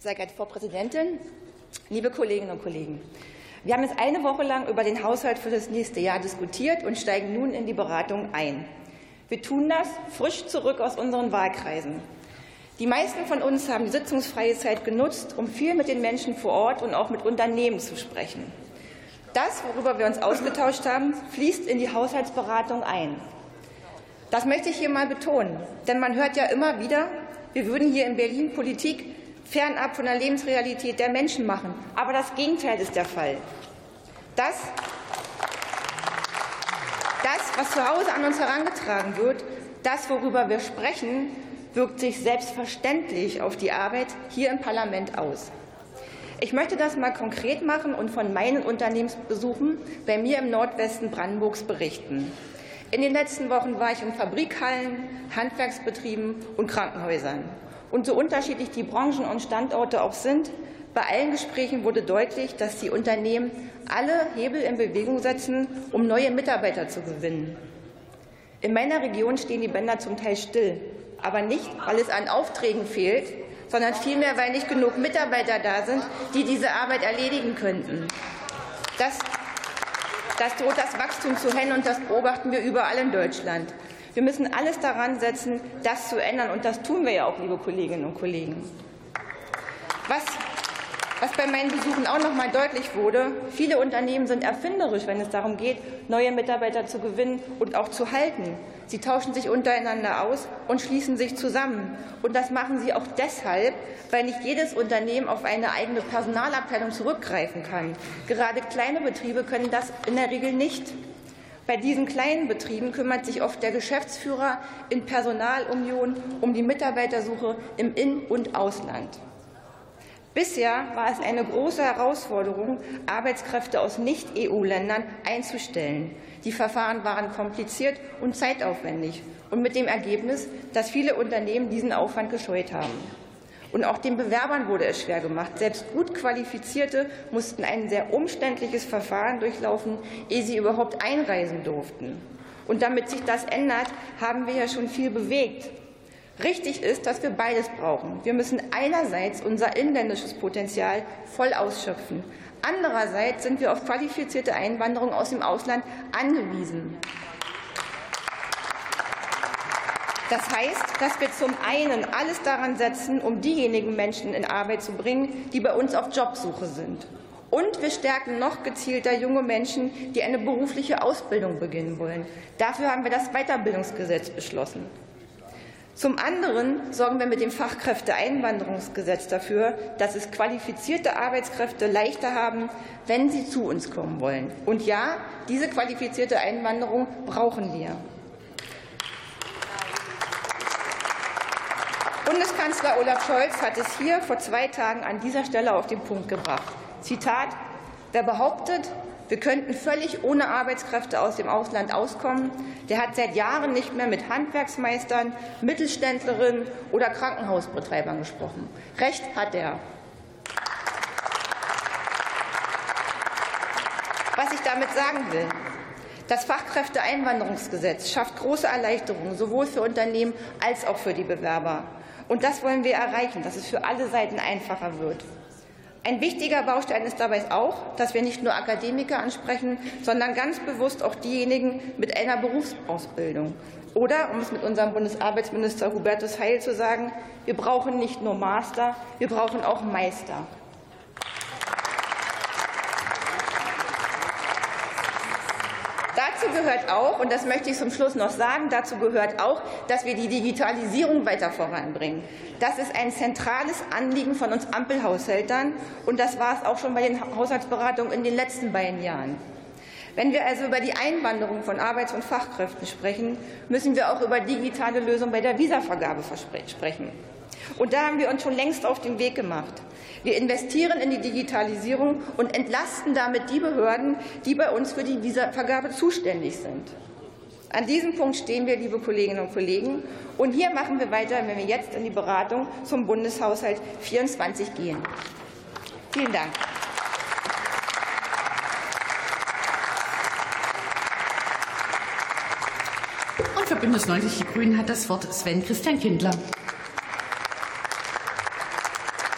Sehr geehrte Frau Präsidentin, liebe Kolleginnen und Kollegen! Wir haben jetzt eine Woche lang über den Haushalt für das nächste Jahr diskutiert und steigen nun in die Beratung ein. Wir tun das frisch zurück aus unseren Wahlkreisen. Die meisten von uns haben die sitzungsfreie Zeit genutzt, um viel mit den Menschen vor Ort und auch mit Unternehmen zu sprechen. Das, worüber wir uns ausgetauscht haben, fließt in die Haushaltsberatung ein. Das möchte ich hier mal betonen, denn man hört ja immer wieder, wir würden hier in Berlin Politik fernab von der Lebensrealität der Menschen machen. Aber das Gegenteil ist der Fall. Das, das was zu Hause an uns herangetragen wird, das, worüber wir sprechen, wirkt sich selbstverständlich auf die Arbeit hier im Parlament aus. Ich möchte das mal konkret machen und von meinen Unternehmensbesuchen bei mir im Nordwesten Brandenburgs berichten. In den letzten Wochen war ich in Fabrikhallen, Handwerksbetrieben und Krankenhäusern. Und so unterschiedlich die Branchen und Standorte auch sind, bei allen Gesprächen wurde deutlich, dass die Unternehmen alle Hebel in Bewegung setzen, um neue Mitarbeiter zu gewinnen. In meiner Region stehen die Bänder zum Teil still aber nicht, weil es an Aufträgen fehlt, sondern vielmehr, weil nicht genug Mitarbeiter da sind, die diese Arbeit erledigen könnten. Das, das droht das Wachstum zu hemmen, und das beobachten wir überall in Deutschland. Wir müssen alles daran setzen, das zu ändern, und das tun wir ja auch, liebe Kolleginnen und Kollegen. Was was bei meinen Besuchen auch noch mal deutlich wurde, viele Unternehmen sind erfinderisch, wenn es darum geht, neue Mitarbeiter zu gewinnen und auch zu halten. Sie tauschen sich untereinander aus und schließen sich zusammen. Und das machen sie auch deshalb, weil nicht jedes Unternehmen auf eine eigene Personalabteilung zurückgreifen kann. Gerade kleine Betriebe können das in der Regel nicht. Bei diesen kleinen Betrieben kümmert sich oft der Geschäftsführer in Personalunion um die Mitarbeitersuche im In- und Ausland. Bisher war es eine große Herausforderung, Arbeitskräfte aus Nicht-EU-Ländern einzustellen. Die Verfahren waren kompliziert und zeitaufwendig und mit dem Ergebnis, dass viele Unternehmen diesen Aufwand gescheut haben. Und auch den Bewerbern wurde es schwer gemacht. Selbst gut Qualifizierte mussten ein sehr umständliches Verfahren durchlaufen, ehe sie überhaupt einreisen durften. Und damit sich das ändert, haben wir ja schon viel bewegt. Richtig ist, dass wir beides brauchen. Wir müssen einerseits unser inländisches Potenzial voll ausschöpfen. Andererseits sind wir auf qualifizierte Einwanderung aus dem Ausland angewiesen. Das heißt, dass wir zum einen alles daran setzen, um diejenigen Menschen in Arbeit zu bringen, die bei uns auf Jobsuche sind. Und wir stärken noch gezielter junge Menschen, die eine berufliche Ausbildung beginnen wollen. Dafür haben wir das Weiterbildungsgesetz beschlossen. Zum anderen sorgen wir mit dem Fachkräfteeinwanderungsgesetz dafür, dass es qualifizierte Arbeitskräfte leichter haben, wenn sie zu uns kommen wollen. Und ja, diese qualifizierte Einwanderung brauchen wir. Bundeskanzler Olaf Scholz hat es hier vor zwei Tagen an dieser Stelle auf den Punkt gebracht. Zitat Wer behauptet, wir könnten völlig ohne Arbeitskräfte aus dem Ausland auskommen. Der hat seit Jahren nicht mehr mit Handwerksmeistern, Mittelständlerinnen oder Krankenhausbetreibern gesprochen. Recht hat er. Was ich damit sagen will, das Fachkräfteeinwanderungsgesetz schafft große Erleichterungen sowohl für Unternehmen als auch für die Bewerber. Und das wollen wir erreichen, dass es für alle Seiten einfacher wird. Ein wichtiger Baustein ist dabei auch, dass wir nicht nur Akademiker ansprechen, sondern ganz bewusst auch diejenigen mit einer Berufsausbildung. Oder, um es mit unserem Bundesarbeitsminister Hubertus Heil zu sagen, wir brauchen nicht nur Master, wir brauchen auch Meister. Dazu gehört auch, und das möchte ich zum Schluss noch sagen, dazu gehört auch, dass wir die Digitalisierung weiter voranbringen. Das ist ein zentrales Anliegen von uns Ampelhaushältern, und das war es auch schon bei den Haushaltsberatungen in den letzten beiden Jahren. Wenn wir also über die Einwanderung von Arbeits- und Fachkräften sprechen, müssen wir auch über digitale Lösungen bei der Visavergabe sprechen. Und da haben wir uns schon längst auf den Weg gemacht. Wir investieren in die Digitalisierung und entlasten damit die Behörden, die bei uns für die Visavergabe zuständig sind. An diesem Punkt stehen wir, liebe Kolleginnen und Kollegen. Und hier machen wir weiter, wenn wir jetzt in die Beratung zum Bundeshaushalt 24 gehen. Vielen Dank. Und für Bündnis 90 Die Grünen hat das Wort Sven Christian Kindler.